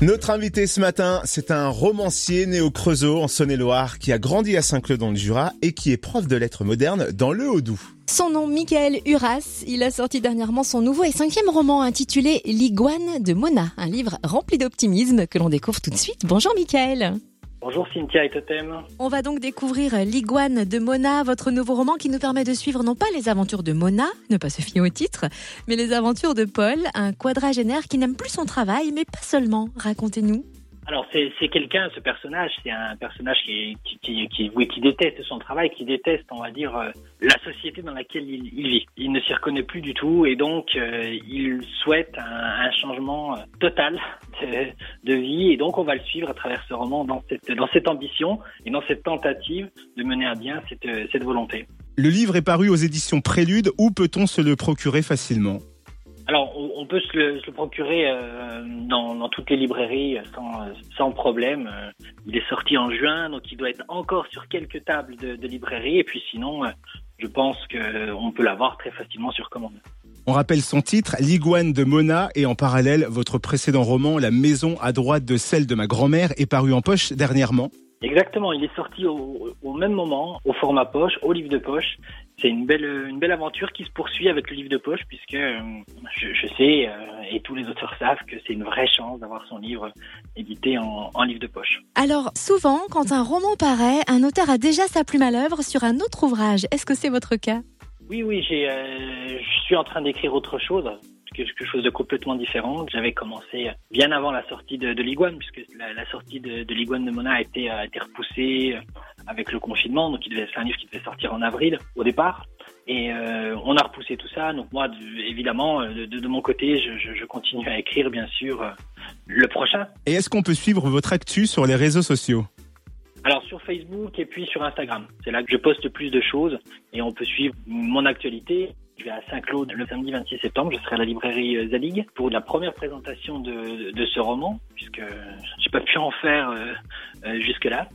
Notre invité ce matin, c'est un romancier né au Creusot, en Saône-et-Loire, qui a grandi à Saint-Claude dans le Jura et qui est prof de lettres modernes dans le Haut-Doubs. Son nom, Michael Uras. Il a sorti dernièrement son nouveau et cinquième roman intitulé L'iguane de Mona, un livre rempli d'optimisme que l'on découvre tout de suite. Bonjour Michael. Bonjour Cynthia et Totem. On va donc découvrir L'iguane de Mona, votre nouveau roman qui nous permet de suivre non pas les aventures de Mona, ne pas se fier au titre, mais les aventures de Paul, un quadragénaire qui n'aime plus son travail, mais pas seulement. Racontez-nous. Alors c'est quelqu'un, ce personnage, c'est un personnage qui, qui, qui, qui, déteste son travail, qui déteste, on va dire, euh, la société dans laquelle il, vit. Il ne s'y reconnaît plus du tout et donc euh, il souhaite un, un changement euh, total de, de, vie et donc on va le suivre à travers ce roman dans cette, dans cette ambition et dans cette tentative de mener à bien cette, cette volonté. Le livre est paru aux éditions Prélude. Où peut-on se le procurer facilement? On, peut se le, procurer euh, dans, toutes les librairies sans, sans problème. Il est sorti en juin, donc il doit être encore sur quelques tables de, de librairie. Et puis sinon, je pense qu'on peut l'avoir très facilement sur commande. On rappelle son titre, L'iguane de Mona, et en parallèle, votre précédent roman, La maison à droite de celle de ma grand-mère, est paru en poche dernièrement. Exactement, il est sorti au, au, même moment, au format poche, au livre de poche. C'est une belle, une belle aventure qui se poursuit avec le livre de poche, puisque euh, je, je, sais, euh, et tous les auteurs savent, que c'est une vraie chance d'avoir son livre édité en, en, livre de poche. Alors, souvent, quand un roman paraît, un auteur a déjà sa plume à l'œuvre sur un autre ouvrage. Est-ce que c'est votre cas? Oui, oui, j'ai, euh, je suis en train d'écrire autre chose quelque chose de complètement différent. J'avais commencé bien avant la sortie de, de l'Iguane, puisque la, la, sortie de, de l'Iguane de Mona a été, a été repoussée avec le confinement. Donc, c'est un livre qui devait sortir en avril au départ. Et euh, on a repoussé tout ça. Donc moi, de, évidemment, de, de, mon côté, je, je, je, continue à écrire, bien sûr, euh, le prochain. Et est-ce qu'on peut suivre votre actu sur les réseaux sociaux? Alors sur Facebook et puis sur Instagram, c'est là que je poste plus de choses et on peut suivre mon actualité. Je vais à Saint-Claude le samedi 26 septembre. Je serai à la librairie Zadig pour la première présentation de, de ce roman, puisque j'ai pas pu en faire euh, euh, jusque-là.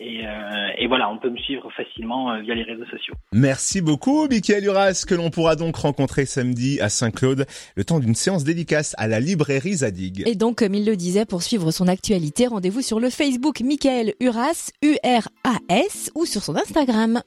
Et, euh, et, voilà, on peut me suivre facilement euh, via les réseaux sociaux. Merci beaucoup, Michael Uras, que l'on pourra donc rencontrer samedi à Saint-Claude, le temps d'une séance dédicace à la librairie Zadig. Et donc, comme il le disait, pour suivre son actualité, rendez-vous sur le Facebook Michael Uras, U-R-A-S, ou sur son Instagram.